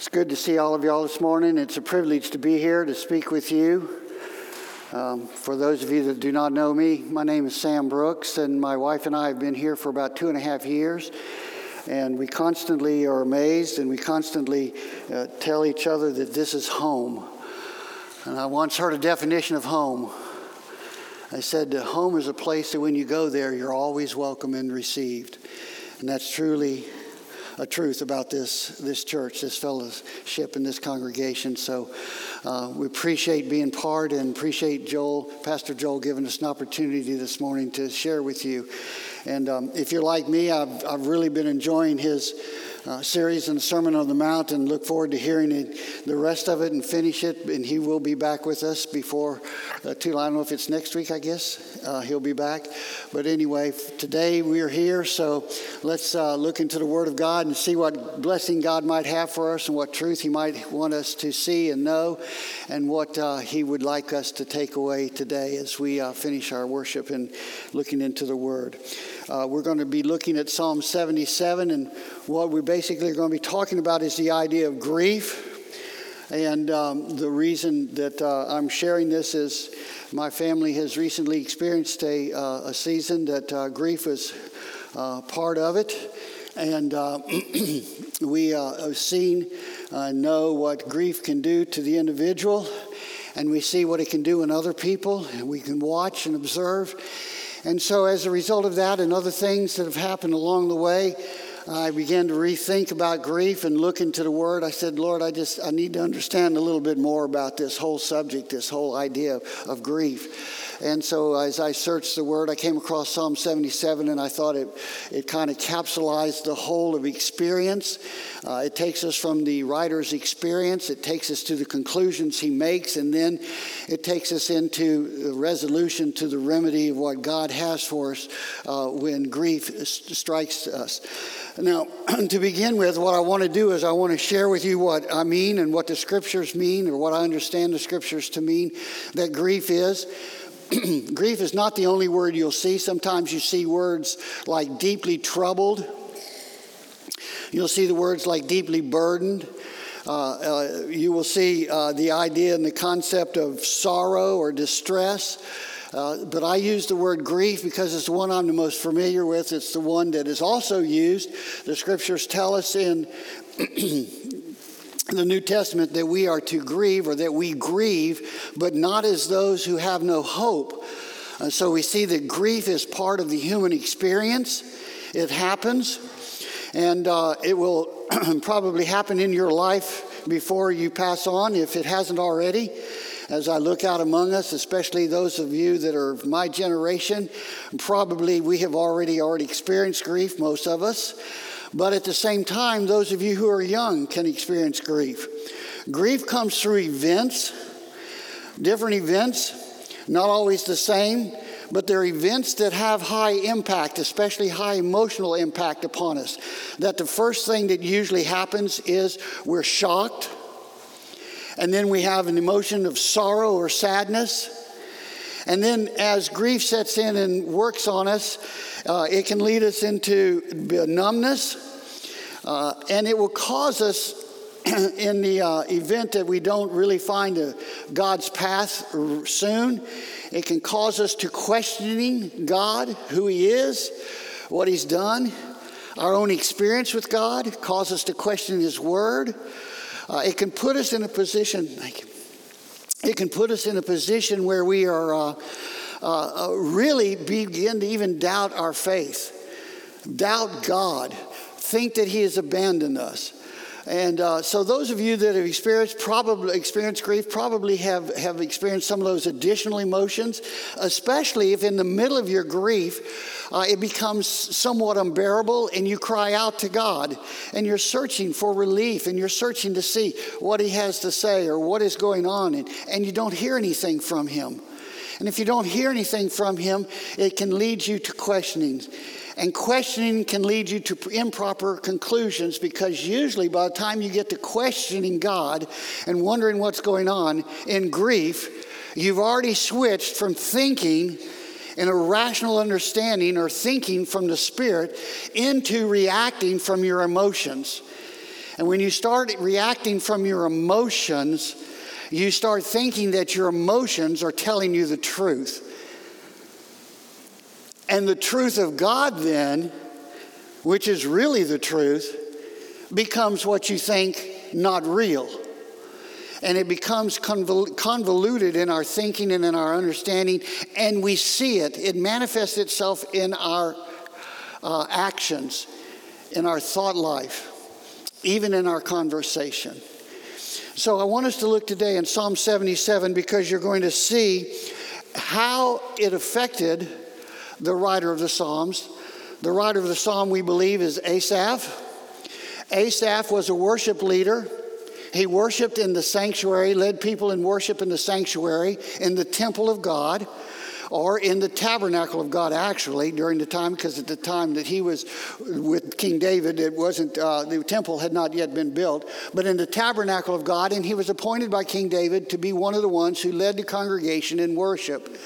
It's good to see all of y'all this morning. It's a privilege to be here to speak with you. Um, for those of you that do not know me, my name is Sam Brooks, and my wife and I have been here for about two and a half years. And we constantly are amazed and we constantly uh, tell each other that this is home. And I once heard a definition of home. I said, Home is a place that when you go there, you're always welcome and received. And that's truly a truth about this, this church, this fellowship, and this congregation. So uh, we appreciate being part and appreciate Joel, Pastor Joel, giving us an opportunity this morning to share with you. And um, if you're like me, I've, I've really been enjoying his uh, series and the Sermon on the Mount and look forward to hearing it, the rest of it and finish it. And he will be back with us before uh, too long. I don't know if it's next week, I guess. Uh, he'll be back. But anyway, today we are here, so let's uh, look into the Word of God and see what blessing God might have for us and what truth He might want us to see and know and what uh, He would like us to take away today as we uh, finish our worship and looking into the Word. We're going to be looking at Psalm 77, and what we basically going to be talking about is the idea of grief. And um, the reason that uh, I'm sharing this is my family has recently experienced a, uh, a season that uh, grief was uh, part of it. And uh, we have seen, know what grief can do to the individual, and we see what it can do in other people, and we can watch and observe. And so, as a result of that and other things that have happened along the way, I began to rethink about grief and look into the Word. I said, Lord, I just I need to understand a little bit more about this whole subject, this whole idea of, of grief. And so as I searched the word, I came across Psalm 77 and I thought it, it kind of capsulized the whole of experience. Uh, it takes us from the writer's experience, it takes us to the conclusions he makes, and then it takes us into the resolution to the remedy of what God has for us uh, when grief strikes us. Now, to begin with, what I want to do is I want to share with you what I mean and what the scriptures mean, or what I understand the scriptures to mean that grief is. grief is not the only word you'll see. Sometimes you see words like deeply troubled. You'll see the words like deeply burdened. Uh, uh, you will see uh, the idea and the concept of sorrow or distress. Uh, but I use the word grief because it's the one I'm the most familiar with. It's the one that is also used. The scriptures tell us in the New Testament that we are to grieve or that we grieve, but not as those who have no hope. Uh, so we see that grief is part of the human experience. It happens, and uh, it will probably happen in your life before you pass on if it hasn't already. As I look out among us, especially those of you that are my generation, probably we have already already experienced grief, most of us. But at the same time, those of you who are young can experience grief. Grief comes through events, different events, not always the same, but they're events that have high impact, especially high emotional impact upon us. That the first thing that usually happens is we're shocked, and then we have an emotion of sorrow or sadness. And then, as grief sets in and works on us, uh, it can lead us into numbness, uh, and it will cause us, in the uh, event that we don't really find a, God's path soon, it can cause us to questioning God, who He is, what He's done. Our own experience with God cause us to question His Word. Uh, it can put us in a position. It can put us in a position where we are uh, uh, uh, really begin to even doubt our faith, doubt God, think that He has abandoned us. And uh, so, those of you that have experienced probably experienced grief probably have, have experienced some of those additional emotions, especially if in the middle of your grief uh, it becomes somewhat unbearable and you cry out to God and you're searching for relief and you're searching to see what He has to say or what is going on, and, and you don't hear anything from Him. And if you don't hear anything from Him, it can lead you to questioning. And questioning can lead you to improper conclusions because usually by the time you get to questioning God and wondering what's going on in grief, you've already switched from thinking in a rational understanding or thinking from the Spirit into reacting from your emotions. And when you start reacting from your emotions, you start thinking that your emotions are telling you the truth. And the truth of God, then, which is really the truth, becomes what you think not real. And it becomes convoluted in our thinking and in our understanding, and we see it. It manifests itself in our uh, actions, in our thought life, even in our conversation. So I want us to look today in Psalm 77 because you're going to see how it affected the writer of the Psalms. The writer of the Psalm, we believe, is Asaph. Asaph was a worship leader. He worshiped in the sanctuary, led people in worship in the sanctuary, in the temple of God, or in the tabernacle of God, actually, during the time, because at the time that he was with King David, it wasn't, uh, the temple had not yet been built, but in the tabernacle of God, and he was appointed by King David to be one of the ones who led the congregation in worship.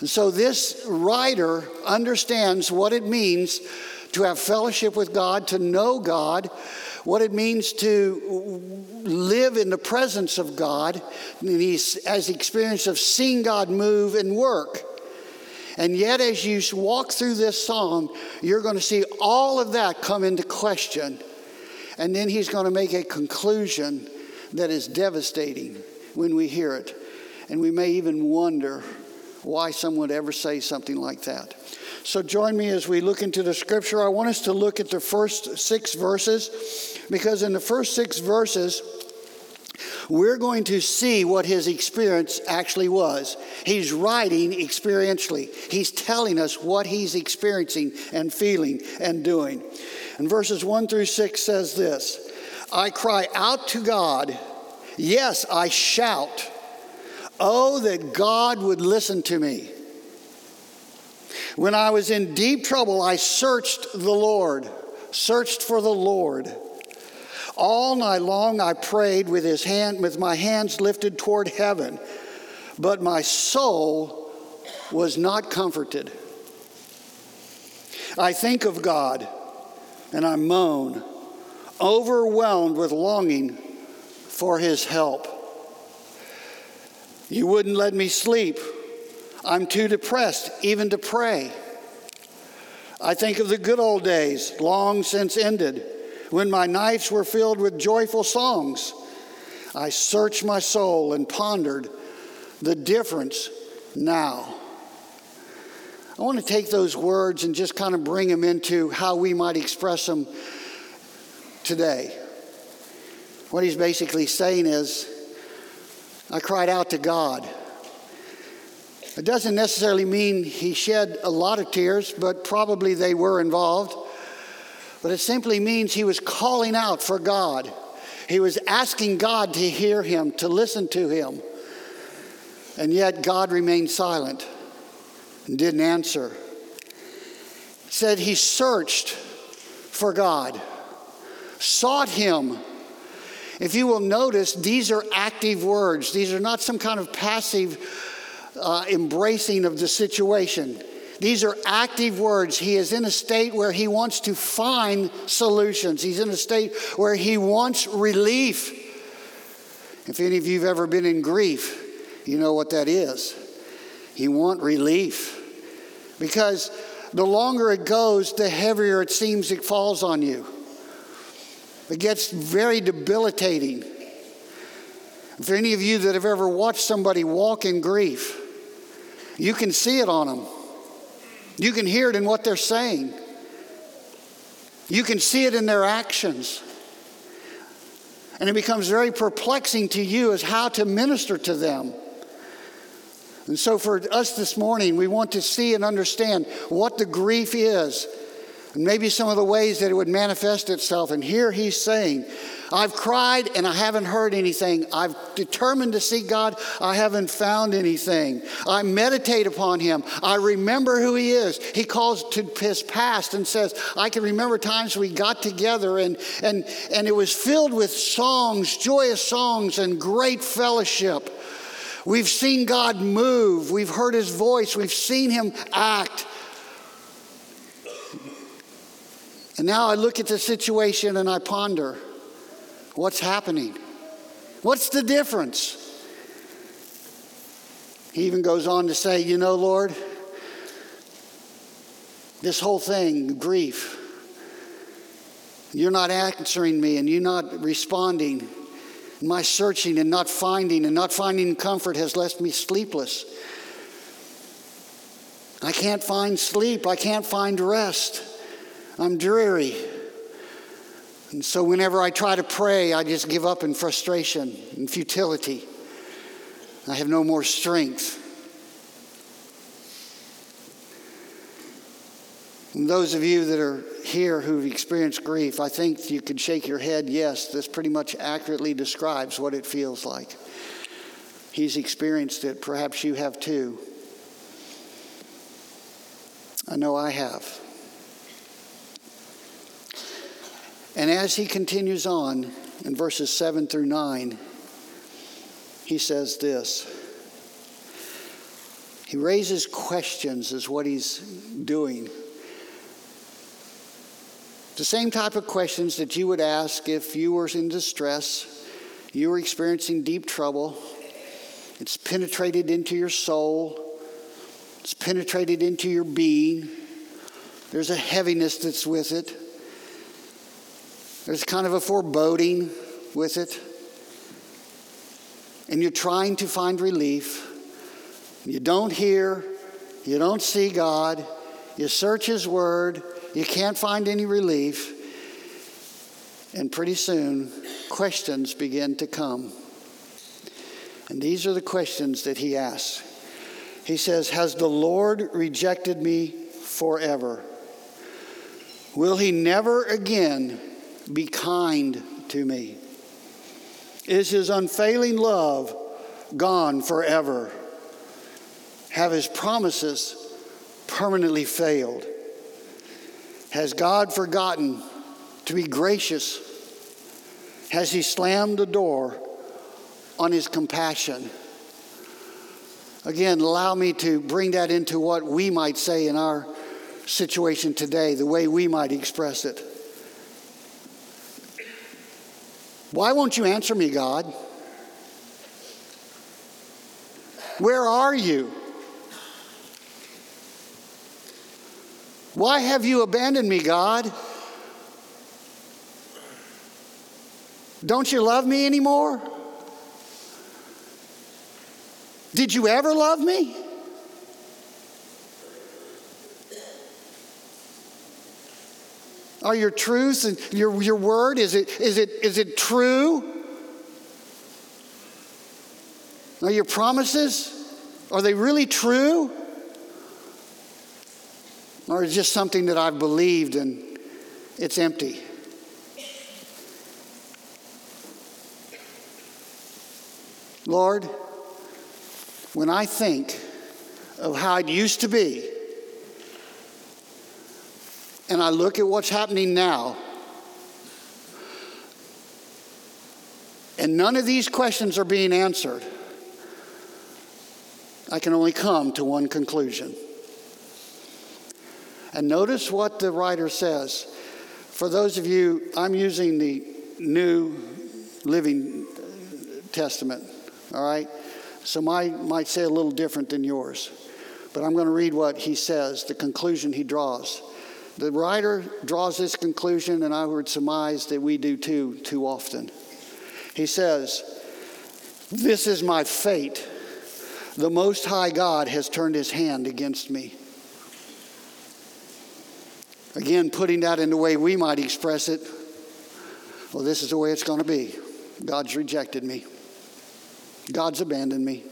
And so this writer understands what it means to have fellowship with God, to know God, what it means to live in the presence of God. And he has experience of seeing God move and work. And yet, as you walk through this psalm, you're going to see all of that come into question. And then he's going to make a conclusion that is devastating when we hear it. And we may even wonder why someone would ever say something like that. So join me as we look into the scripture. I want us to look at the first six verses because in the first six verses, we're going to see what his experience actually was. He's writing experientially, he's telling us what he's experiencing and feeling and doing. And verses 1 through 6 says this I cry out to God, yes, I shout. Oh, that God would listen to me. When I was in deep trouble, I searched the Lord, searched for the Lord. All night long I prayed with his hand with my hands lifted toward heaven, but my soul was not comforted. I think of God and I moan, overwhelmed with longing for his help. You wouldn't let me sleep. I'm too depressed even to pray. I think of the good old days, long since ended, when my nights were filled with joyful songs. I searched my soul and pondered the difference now. I want to take those words and just kind of bring them into how we might express them today. What he's basically saying is, I cried out to God. It doesn't necessarily mean he shed a lot of tears, but probably they were involved. But it simply means he was calling out for God. He was asking God to hear him, to listen to him. And yet God remained silent and didn't answer. said he searched for God, sought him if you will notice, these are active words. These are not some kind of passive uh, embracing of the situation. These are active words. He is in a state where he wants to find solutions. He's in a state where he wants relief. If any of you have ever been in grief, you know what that is. You want relief. Because the longer it goes, the heavier it seems it falls on you. It gets very debilitating. For any of you that have ever watched somebody walk in grief, you can see it on them. You can hear it in what they're saying. You can see it in their actions. And it becomes very perplexing to you as how to minister to them. And so, for us this morning, we want to see and understand what the grief is and maybe some of the ways that it would manifest itself. And here he's saying, I've cried and I haven't heard anything. I've determined to seek God. I haven't found anything. I meditate upon him. I remember who he is. He calls to his past and says, I can remember times we got together and, and, and it was filled with songs, joyous songs, and great fellowship. We've seen God move. We've heard his voice. We've seen him act. And now I look at the situation and I ponder What's happening? What's the difference? He even goes on to say, You know, Lord, this whole thing, grief, you're not answering me and you're not responding. My searching and not finding and not finding comfort has left me sleepless. I can't find sleep. I can't find rest. I'm dreary. And so, whenever I try to pray, I just give up in frustration and futility. I have no more strength. And those of you that are here who've experienced grief, I think you can shake your head, yes, this pretty much accurately describes what it feels like. He's experienced it. Perhaps you have too. I know I have. And as he continues on in verses 7 through 9, he says this. He raises questions, is what he's doing. The same type of questions that you would ask if you were in distress, you were experiencing deep trouble. It's penetrated into your soul, it's penetrated into your being. There's a heaviness that's with it. There's kind of a foreboding with it. And you're trying to find relief. You don't hear, you don't see God, you search His Word, you can't find any relief. And pretty soon, questions begin to come. And these are the questions that he asks. He says, Has the Lord rejected me forever? Will he never again be kind to me? Is his unfailing love gone forever? Have his promises permanently failed? Has God forgotten to be gracious? Has he slammed the door on his compassion? Again, allow me to bring that into what we might say in our situation today, the way we might express it. Why won't you answer me, God? Where are you? Why have you abandoned me, God? Don't you love me anymore? Did you ever love me? Are your truths and your, your word, is it, is, it, is it true? Are your promises, are they really true? Or is it just something that I've believed and it's empty? Lord, when I think of how it used to be, and I look at what's happening now, and none of these questions are being answered, I can only come to one conclusion. And notice what the writer says. For those of you, I'm using the New Living Testament, all right? So mine might say a little different than yours. But I'm going to read what he says, the conclusion he draws. The writer draws this conclusion, and I would surmise that we do too, too often. He says, This is my fate. The Most High God has turned his hand against me. Again, putting that in the way we might express it, well, this is the way it's going to be. God's rejected me, God's abandoned me.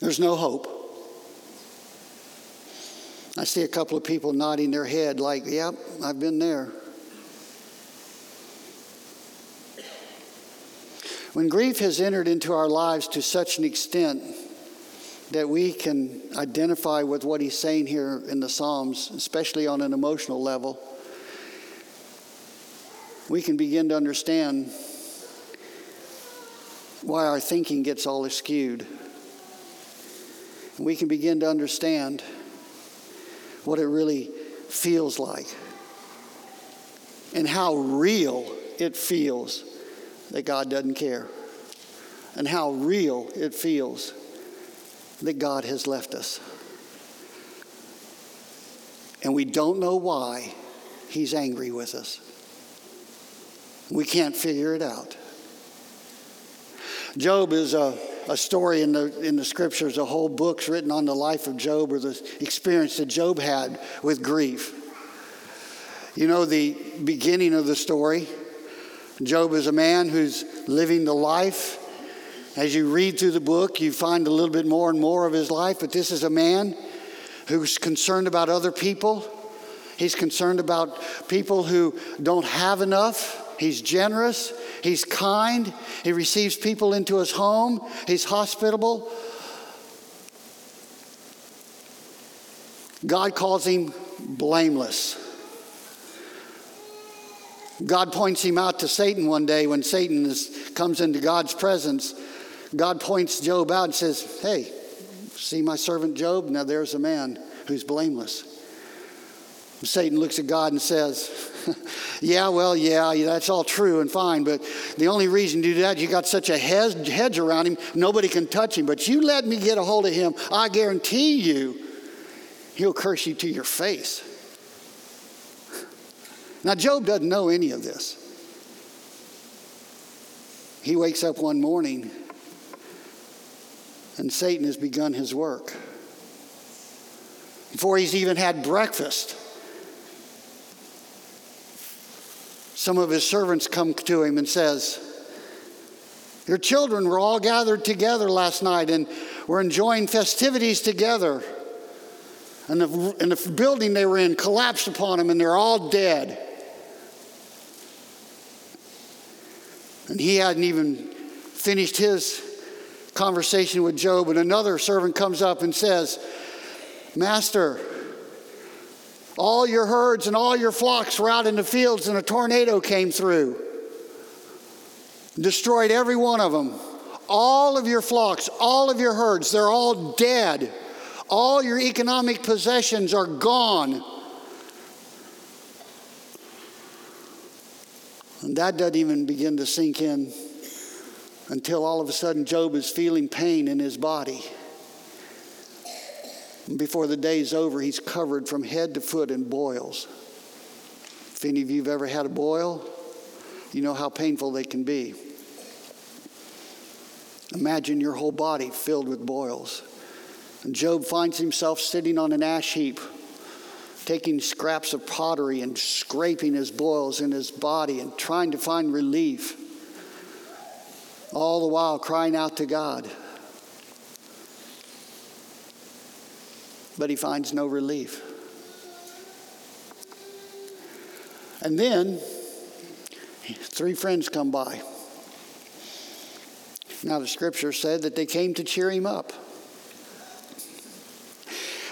There's no hope. I see a couple of people nodding their head, like, yep, I've been there. When grief has entered into our lives to such an extent that we can identify with what he's saying here in the Psalms, especially on an emotional level, we can begin to understand why our thinking gets all skewed. We can begin to understand what it really feels like. and how real it feels that God doesn't care, and how real it feels that God has left us. And we don't know why He's angry with us. We can't figure it out. Job is a, a story in the, in the scriptures, a whole book's written on the life of Job or the experience that Job had with grief. You know the beginning of the story. Job is a man who's living the life. As you read through the book, you find a little bit more and more of his life, but this is a man who's concerned about other people. He's concerned about people who don't have enough. He's generous. He's kind. He receives people into his home. He's hospitable. God calls him blameless. God points him out to Satan one day when Satan is, comes into God's presence. God points Job out and says, Hey, see my servant Job? Now there's a man who's blameless. Satan looks at God and says, Yeah, well, yeah, that's all true and fine, but the only reason to do that, you got such a hedge around him, nobody can touch him. But you let me get a hold of him, I guarantee you, he'll curse you to your face. Now, Job doesn't know any of this. He wakes up one morning and Satan has begun his work. Before he's even had breakfast, some of his servants come to him and says, Your children were all gathered together last night and were enjoying festivities together. And the, and the building they were in collapsed upon them and they're all dead. And he hadn't even finished his conversation with Job, and another servant comes up and says, Master, all your herds and all your flocks were out in the fields, and a tornado came through, destroyed every one of them. All of your flocks, all of your herds, they're all dead. All your economic possessions are gone. And that doesn't even begin to sink in until all of a sudden Job is feeling pain in his body. Before the day's over, he's covered from head to foot in boils. If any of you have ever had a boil, you know how painful they can be. Imagine your whole body filled with boils. And Job finds himself sitting on an ash heap taking scraps of pottery and scraping his boils in his body and trying to find relief, all the while crying out to God. But he finds no relief. And then three friends come by. Now, the scripture said that they came to cheer him up.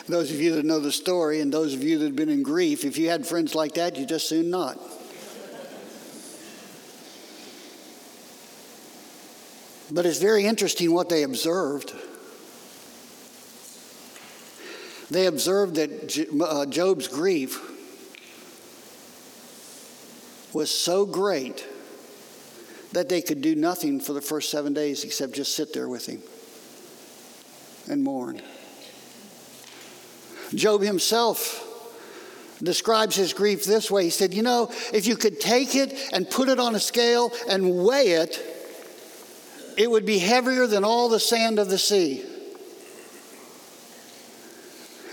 Those of you that know the story and those of you that have been in grief, if you had friends like that, you just soon not. But it's very interesting what they observed. They observed that uh, Job's grief was so great that they could do nothing for the first seven days except just sit there with him and mourn. Job himself describes his grief this way. He said, You know, if you could take it and put it on a scale and weigh it, it would be heavier than all the sand of the sea.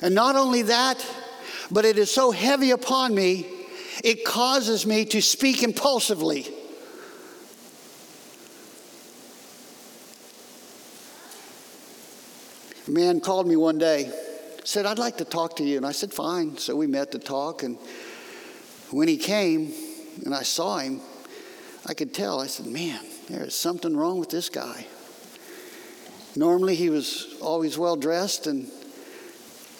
And not only that, but it is so heavy upon me, it causes me to speak impulsively. A man called me one day said, I'd like to talk to you. And I said, Fine. So we met to talk. And when he came and I saw him, I could tell. I said, Man, there's something wrong with this guy. Normally, he was always well dressed and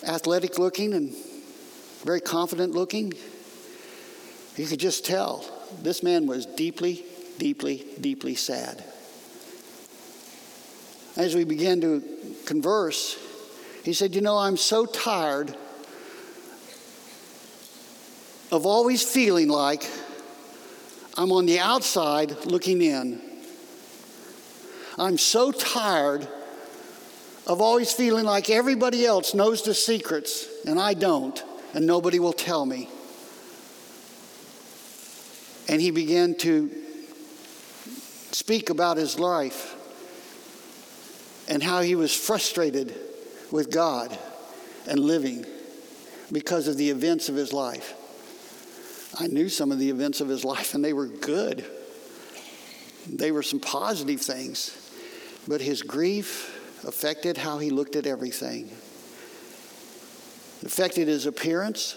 athletic looking and very confident looking. You could just tell this man was deeply, deeply, deeply sad. As we began to converse, he said, You know, I'm so tired of always feeling like I'm on the outside looking in. I'm so tired of always feeling like everybody else knows the secrets and I don't, and nobody will tell me. And he began to speak about his life and how he was frustrated with God and living because of the events of his life. I knew some of the events of his life, and they were good. They were some positive things. But his grief affected how he looked at everything. It affected his appearance,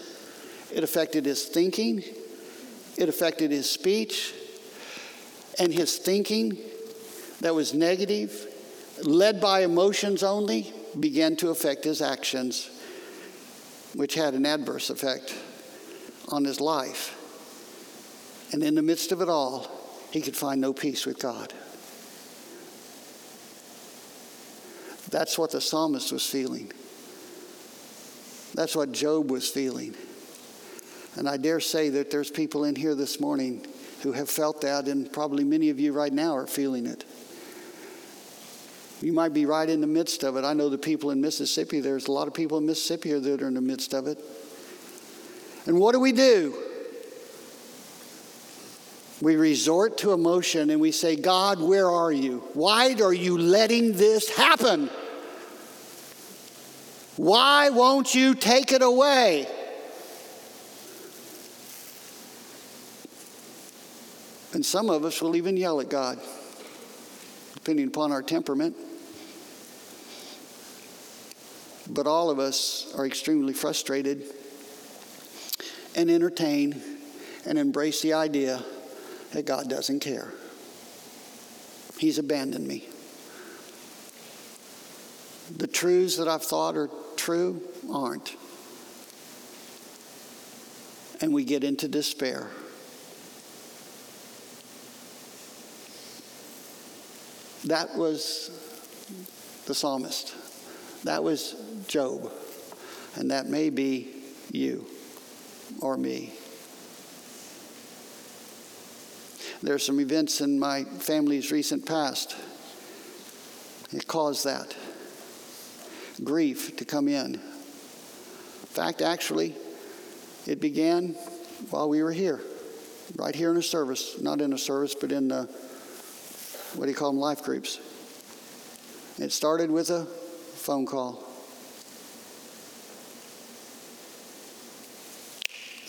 it affected his thinking, it affected his speech, and his thinking that was negative, led by emotions only, began to affect his actions, which had an adverse effect on his life. And in the midst of it all, he could find no peace with God. That's what the psalmist was feeling. That's what Job was feeling. And I dare say that there's people in here this morning who have felt that, and probably many of you right now are feeling it. You might be right in the midst of it. I know the people in Mississippi, there's a lot of people in Mississippi that are in the midst of it. And what do we do? We resort to emotion and we say, God, where are you? Why are you letting this happen? Why won't you take it away? And some of us will even yell at God, depending upon our temperament. But all of us are extremely frustrated and entertain and embrace the idea that God doesn't care. He's abandoned me. The truths that I've thought are true aren't. And we get into despair. That was the psalmist. That was Job. And that may be you or me. There are some events in my family's recent past. It caused that grief to come in. In fact, actually, it began while we were here, right here in a service, not in a service, but in the, what do you call them, life groups. It started with a phone call.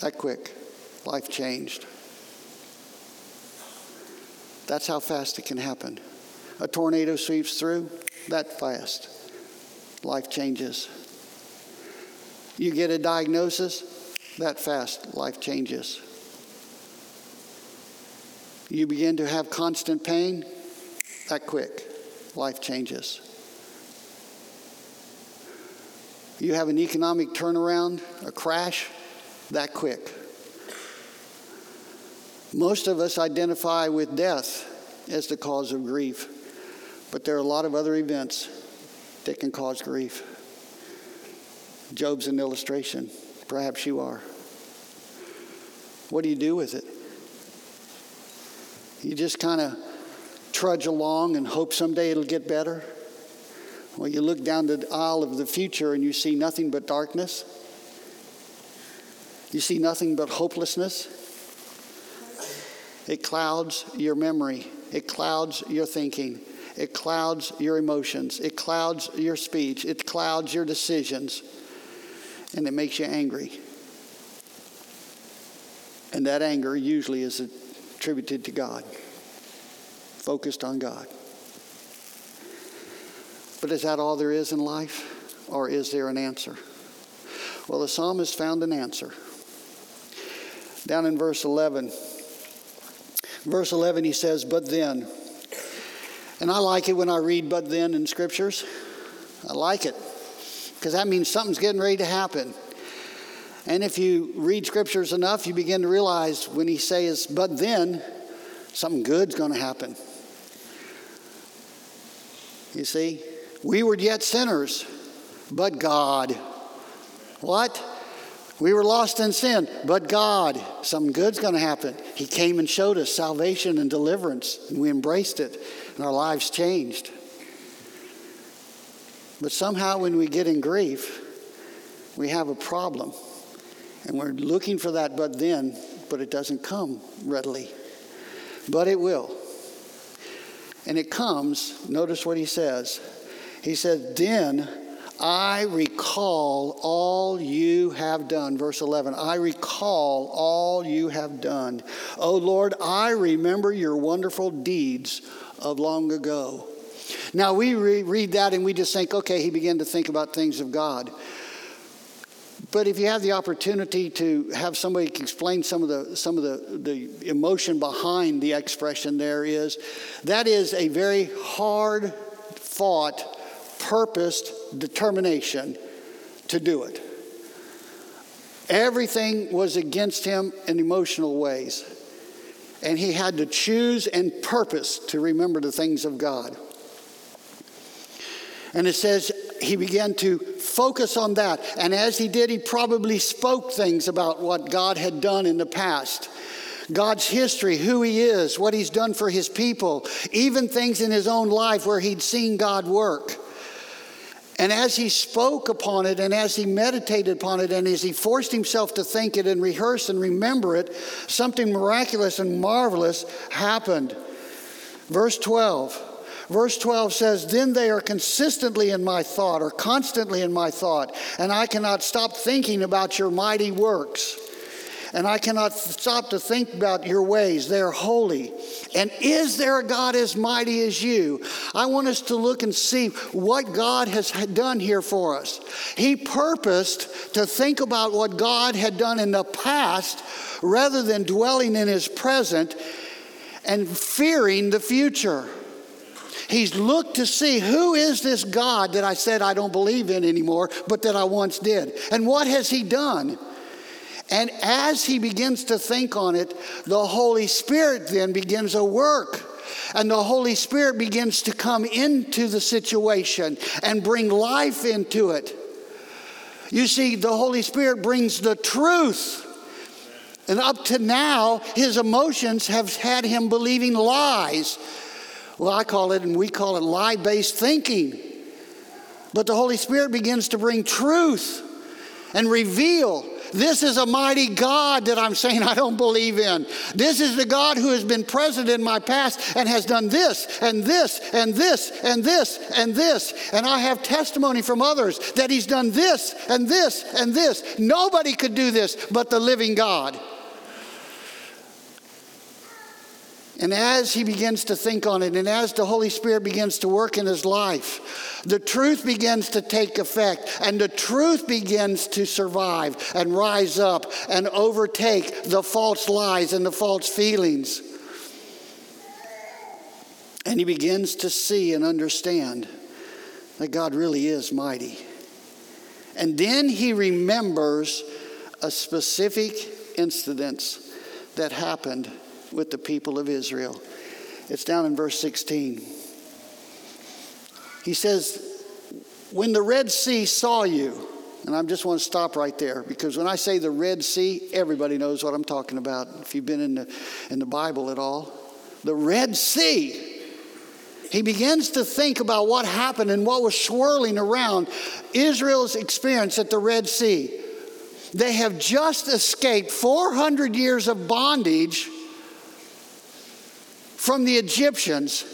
That quick, life changed. That's how fast it can happen. A tornado sweeps through, that fast. Life changes. You get a diagnosis, that fast, life changes. You begin to have constant pain, that quick, life changes. You have an economic turnaround, a crash, that quick. Most of us identify with death as the cause of grief, but there are a lot of other events that can cause grief. Job's an illustration. Perhaps you are. What do you do with it? You just kind of trudge along and hope someday it'll get better? Well, you look down the aisle of the future and you see nothing but darkness. You see nothing but hopelessness. It clouds your memory, it clouds your thinking, it clouds your emotions, it clouds your speech, it clouds your decisions, and it makes you angry. And that anger usually is attributed to God, focused on God. But is that all there is in life? Or is there an answer? Well, the psalmist found an answer. Down in verse 11, verse 11, he says, But then. And I like it when I read but then in scriptures. I like it because that means something's getting ready to happen. And if you read scriptures enough, you begin to realize when he says, but then, something good's going to happen. You see, we were yet sinners, but God. What? We were lost in sin, but God, something good's going to happen. He came and showed us salvation and deliverance, and we embraced it, and our lives changed. But somehow, when we get in grief, we have a problem, and we're looking for that but then, but it doesn't come readily. But it will. And it comes, notice what he says. He says, Then I recall all you have done. Verse 11, I recall all you have done. Oh Lord, I remember your wonderful deeds of long ago. Now we re- read that and we just think, okay, he began to think about things of God. But if you have the opportunity to have somebody explain some of the some of the, the emotion behind the expression there is that is a very hard fought, purposed determination to do it. Everything was against him in emotional ways. And he had to choose and purpose to remember the things of God. And it says he began to focus on that. And as he did, he probably spoke things about what God had done in the past. God's history, who he is, what he's done for his people, even things in his own life where he'd seen God work. And as he spoke upon it, and as he meditated upon it, and as he forced himself to think it and rehearse and remember it, something miraculous and marvelous happened. Verse 12. Verse 12 says, Then they are consistently in my thought, or constantly in my thought, and I cannot stop thinking about your mighty works. And I cannot stop to think about your ways. They're holy. And is there a God as mighty as you? I want us to look and see what God has done here for us. He purposed to think about what God had done in the past rather than dwelling in his present and fearing the future. He's looked to see who is this God that I said I don't believe in anymore, but that I once did. And what has he done? And as he begins to think on it, the Holy Spirit then begins a work. And the Holy Spirit begins to come into the situation and bring life into it. You see, the Holy Spirit brings the truth. And up to now, his emotions have had him believing lies well, I call it, and we call it lie based thinking. But the Holy Spirit begins to bring truth and reveal. This is a mighty God that I'm saying I don't believe in. This is the God who has been present in my past and has done this and this and this and this and this. And I have testimony from others that He's done this and this and this. Nobody could do this but the living God. And as he begins to think on it, and as the Holy Spirit begins to work in his life, the truth begins to take effect, and the truth begins to survive and rise up and overtake the false lies and the false feelings. And he begins to see and understand that God really is mighty. And then he remembers a specific incident that happened with the people of Israel. It's down in verse 16. He says, When the Red Sea saw you, and I just want to stop right there because when I say the Red Sea, everybody knows what I'm talking about if you've been in the, in the Bible at all. The Red Sea. He begins to think about what happened and what was swirling around Israel's experience at the Red Sea. They have just escaped 400 years of bondage from the Egyptians.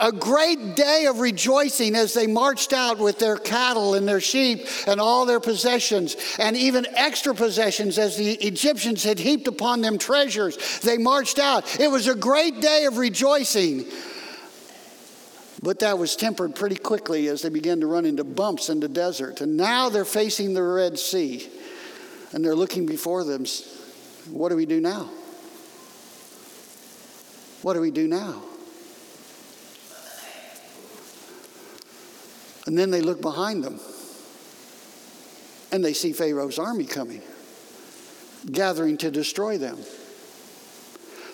A great day of rejoicing as they marched out with their cattle and their sheep and all their possessions, and even extra possessions as the Egyptians had heaped upon them treasures. They marched out. It was a great day of rejoicing. But that was tempered pretty quickly as they began to run into bumps in the desert. And now they're facing the Red Sea and they're looking before them. What do we do now? What do we do now? And then they look behind them and they see Pharaoh's army coming, gathering to destroy them.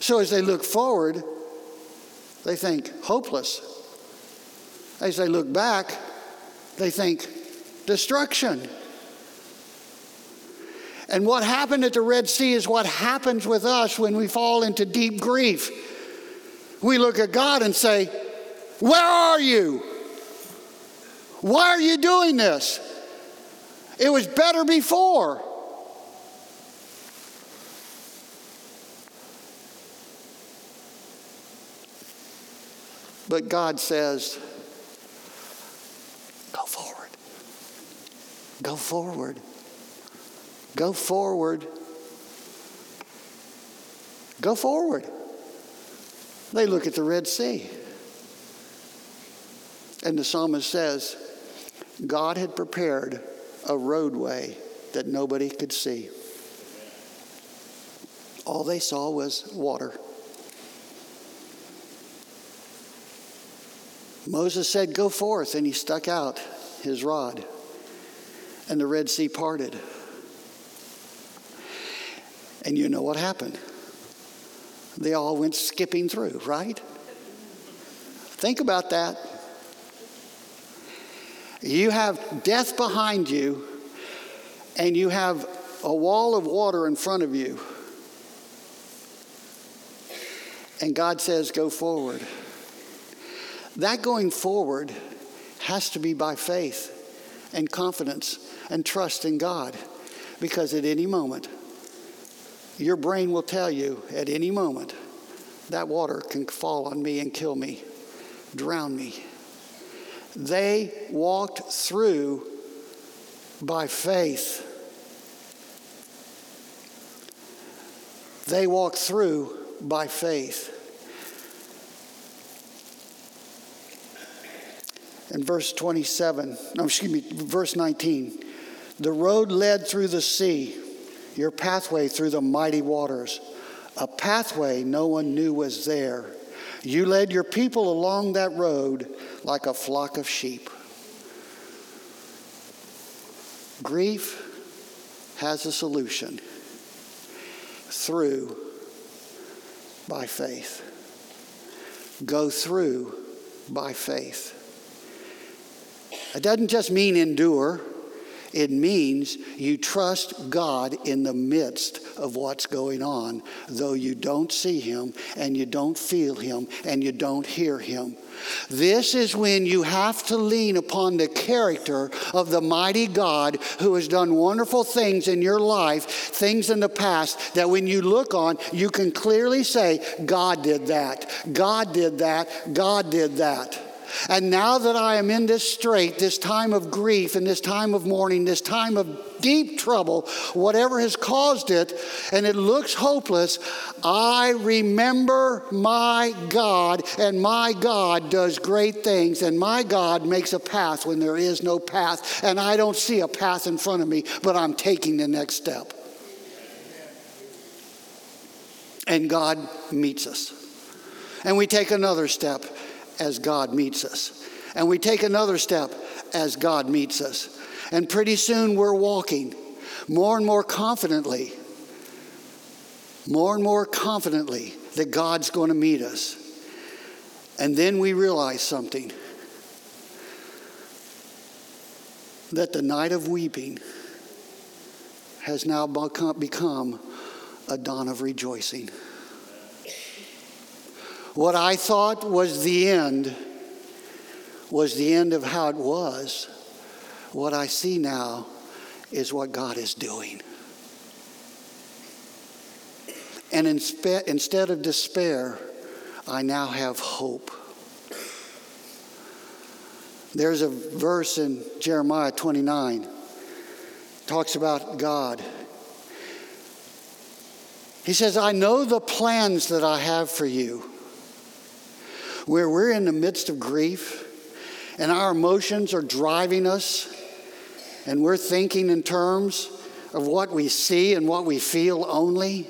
So as they look forward, they think hopeless. As they look back, they think destruction. And what happened at the Red Sea is what happens with us when we fall into deep grief. We look at God and say, Where are you? Why are you doing this? It was better before. But God says, Go forward. Go forward. Go forward. Go forward. They look at the Red Sea. And the psalmist says, God had prepared a roadway that nobody could see. All they saw was water. Moses said, Go forth, and he stuck out his rod, and the Red Sea parted. And you know what happened? They all went skipping through, right? Think about that. You have death behind you, and you have a wall of water in front of you. And God says, Go forward. That going forward has to be by faith and confidence and trust in God because at any moment, your brain will tell you at any moment that water can fall on me and kill me, drown me. They walked through by faith. They walked through by faith. in verse 27, no, excuse me, verse 19. The road led through the sea, your pathway through the mighty waters, a pathway no one knew was there. You led your people along that road like a flock of sheep. Grief has a solution through by faith. Go through by faith. It doesn't just mean endure, it means you trust God in the midst of what's going on, though you don't see Him and you don't feel Him and you don't hear Him. This is when you have to lean upon the character of the mighty God who has done wonderful things in your life, things in the past that when you look on, you can clearly say, God did that, God did that, God did that. And now that I am in this strait, this time of grief and this time of mourning, this time of deep trouble, whatever has caused it, and it looks hopeless, I remember my God, and my God does great things, and my God makes a path when there is no path, and I don't see a path in front of me, but I'm taking the next step. And God meets us. And we take another step as God meets us. And we take another step as God meets us. And pretty soon we're walking more and more confidently, more and more confidently that God's going to meet us. And then we realize something that the night of weeping has now become a dawn of rejoicing. What I thought was the end was the end of how it was. What I see now is what God is doing. And instead of despair, I now have hope. There's a verse in Jeremiah 29 talks about God. He says, I know the plans that I have for you where we're in the midst of grief and our emotions are driving us and we're thinking in terms of what we see and what we feel only,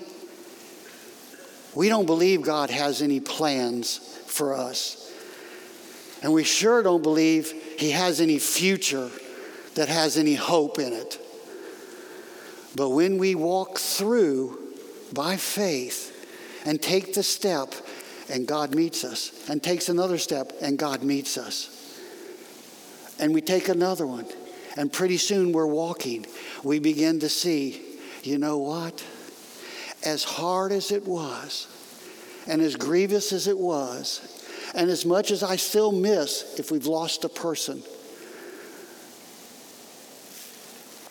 we don't believe God has any plans for us. And we sure don't believe He has any future that has any hope in it. But when we walk through by faith and take the step and God meets us, and takes another step, and God meets us. And we take another one, and pretty soon we're walking. We begin to see you know what? As hard as it was, and as grievous as it was, and as much as I still miss if we've lost a person,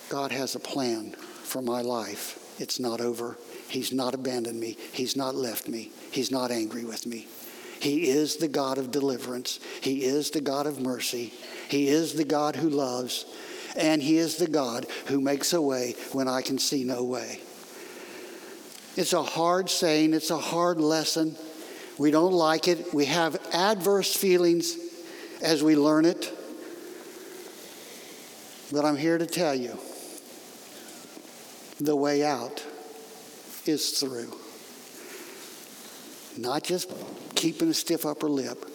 God has a plan for my life. It's not over. He's not abandoned me. He's not left me. He's not angry with me. He is the God of deliverance. He is the God of mercy. He is the God who loves. And He is the God who makes a way when I can see no way. It's a hard saying, it's a hard lesson. We don't like it. We have adverse feelings as we learn it. But I'm here to tell you the way out is through. Not just keeping a stiff upper lip,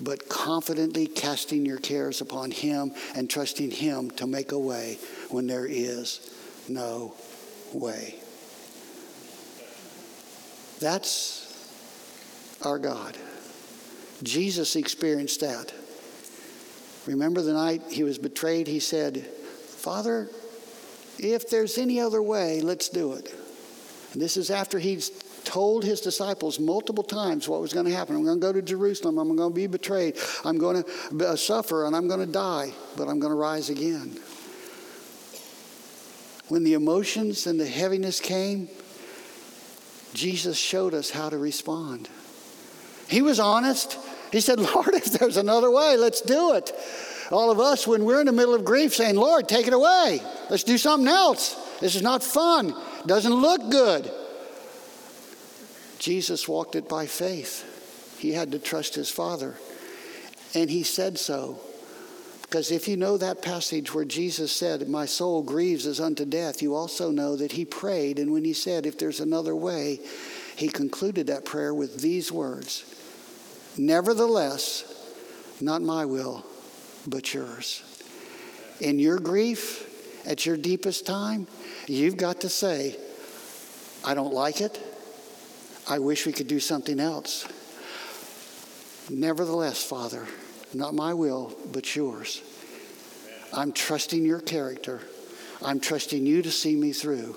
but confidently casting your cares upon Him and trusting Him to make a way when there is no way. That's our God. Jesus experienced that. Remember the night he was betrayed? He said, Father, if there's any other way, let's do it. And this is after he's told his disciples multiple times what was going to happen. I'm going to go to Jerusalem. I'm going to be betrayed. I'm going to uh, suffer and I'm going to die, but I'm going to rise again. When the emotions and the heaviness came, Jesus showed us how to respond. He was honest. He said, Lord, if there's another way, let's do it. All of us, when we're in the middle of grief, saying, Lord, take it away. Let's do something else. This is not fun. Doesn't look good. Jesus walked it by faith. He had to trust his Father. And he said so. Because if you know that passage where Jesus said, My soul grieves as unto death, you also know that he prayed. And when he said, If there's another way, he concluded that prayer with these words Nevertheless, not my will, but yours. In your grief, at your deepest time, you've got to say, I don't like it. I wish we could do something else. Nevertheless, Father, not my will, but yours. I'm trusting your character. I'm trusting you to see me through.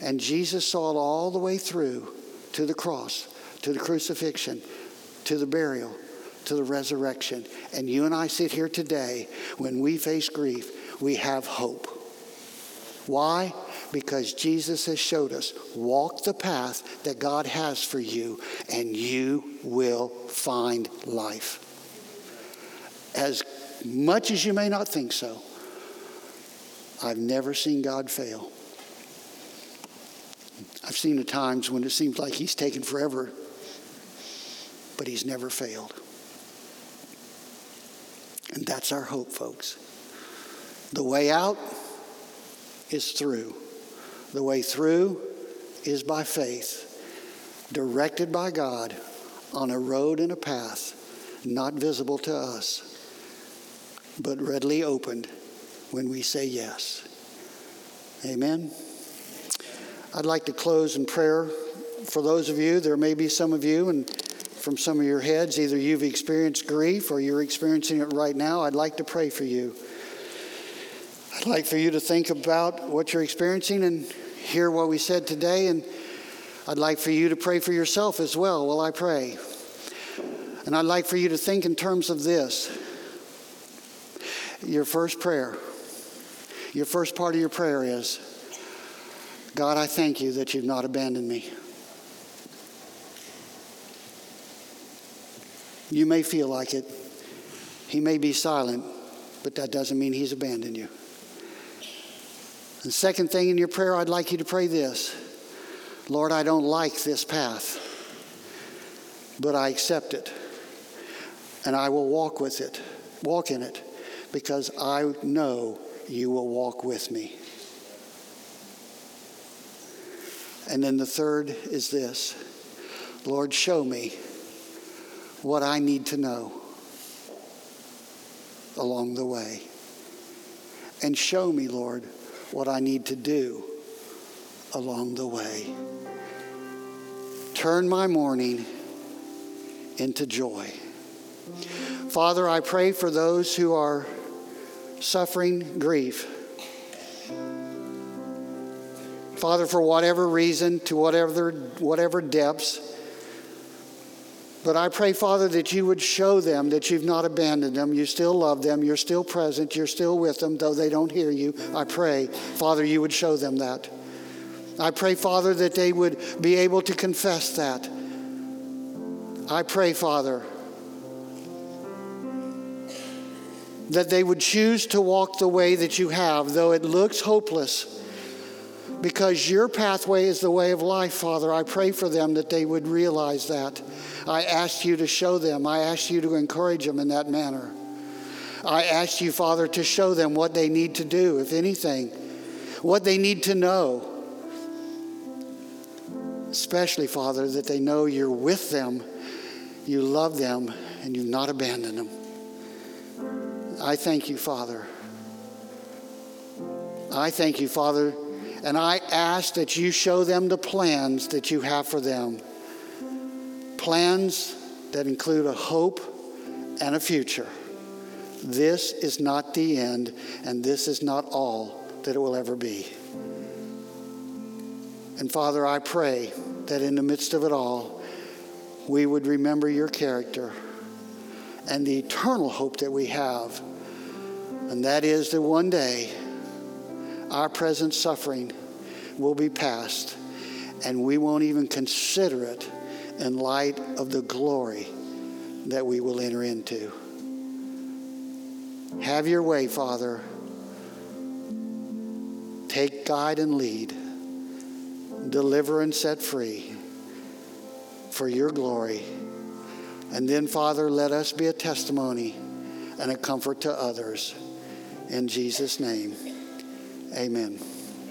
And Jesus saw it all the way through to the cross, to the crucifixion, to the burial, to the resurrection. And you and I sit here today, when we face grief, we have hope. Why? Because Jesus has showed us walk the path that God has for you, and you will find life. As much as you may not think so, I've never seen God fail. I've seen the times when it seems like He's taken forever, but He's never failed. And that's our hope, folks. The way out is through. The way through is by faith, directed by God on a road and a path not visible to us, but readily opened when we say yes. Amen. I'd like to close in prayer for those of you, there may be some of you, and from some of your heads, either you've experienced grief or you're experiencing it right now. I'd like to pray for you. I'd like for you to think about what you're experiencing and hear what we said today. And I'd like for you to pray for yourself as well while I pray. And I'd like for you to think in terms of this your first prayer. Your first part of your prayer is God, I thank you that you've not abandoned me. You may feel like it. He may be silent, but that doesn't mean he's abandoned you. The second thing in your prayer, I'd like you to pray this Lord, I don't like this path, but I accept it. And I will walk with it, walk in it, because I know you will walk with me. And then the third is this Lord, show me what I need to know along the way. And show me, Lord, what I need to do along the way. Turn my mourning into joy. Father, I pray for those who are suffering grief. Father, for whatever reason, to whatever, whatever depths. But I pray, Father, that you would show them that you've not abandoned them. You still love them. You're still present. You're still with them, though they don't hear you. I pray, Father, you would show them that. I pray, Father, that they would be able to confess that. I pray, Father, that they would choose to walk the way that you have, though it looks hopeless because your pathway is the way of life, Father. I pray for them that they would realize that. I ask you to show them, I ask you to encourage them in that manner. I ask you, Father, to show them what they need to do, if anything, what they need to know. Especially, Father, that they know you're with them, you love them, and you've not abandoned them. I thank you, Father. I thank you, Father and I ask that you show them the plans that you have for them. Plans that include a hope and a future. This is not the end, and this is not all that it will ever be. And Father, I pray that in the midst of it all, we would remember your character and the eternal hope that we have. And that is that one day our present suffering will be past, and we won't even consider it in light of the glory that we will enter into. Have your way, Father. Take, guide, and lead. Deliver and set free for your glory. And then, Father, let us be a testimony and a comfort to others. In Jesus' name. Amen.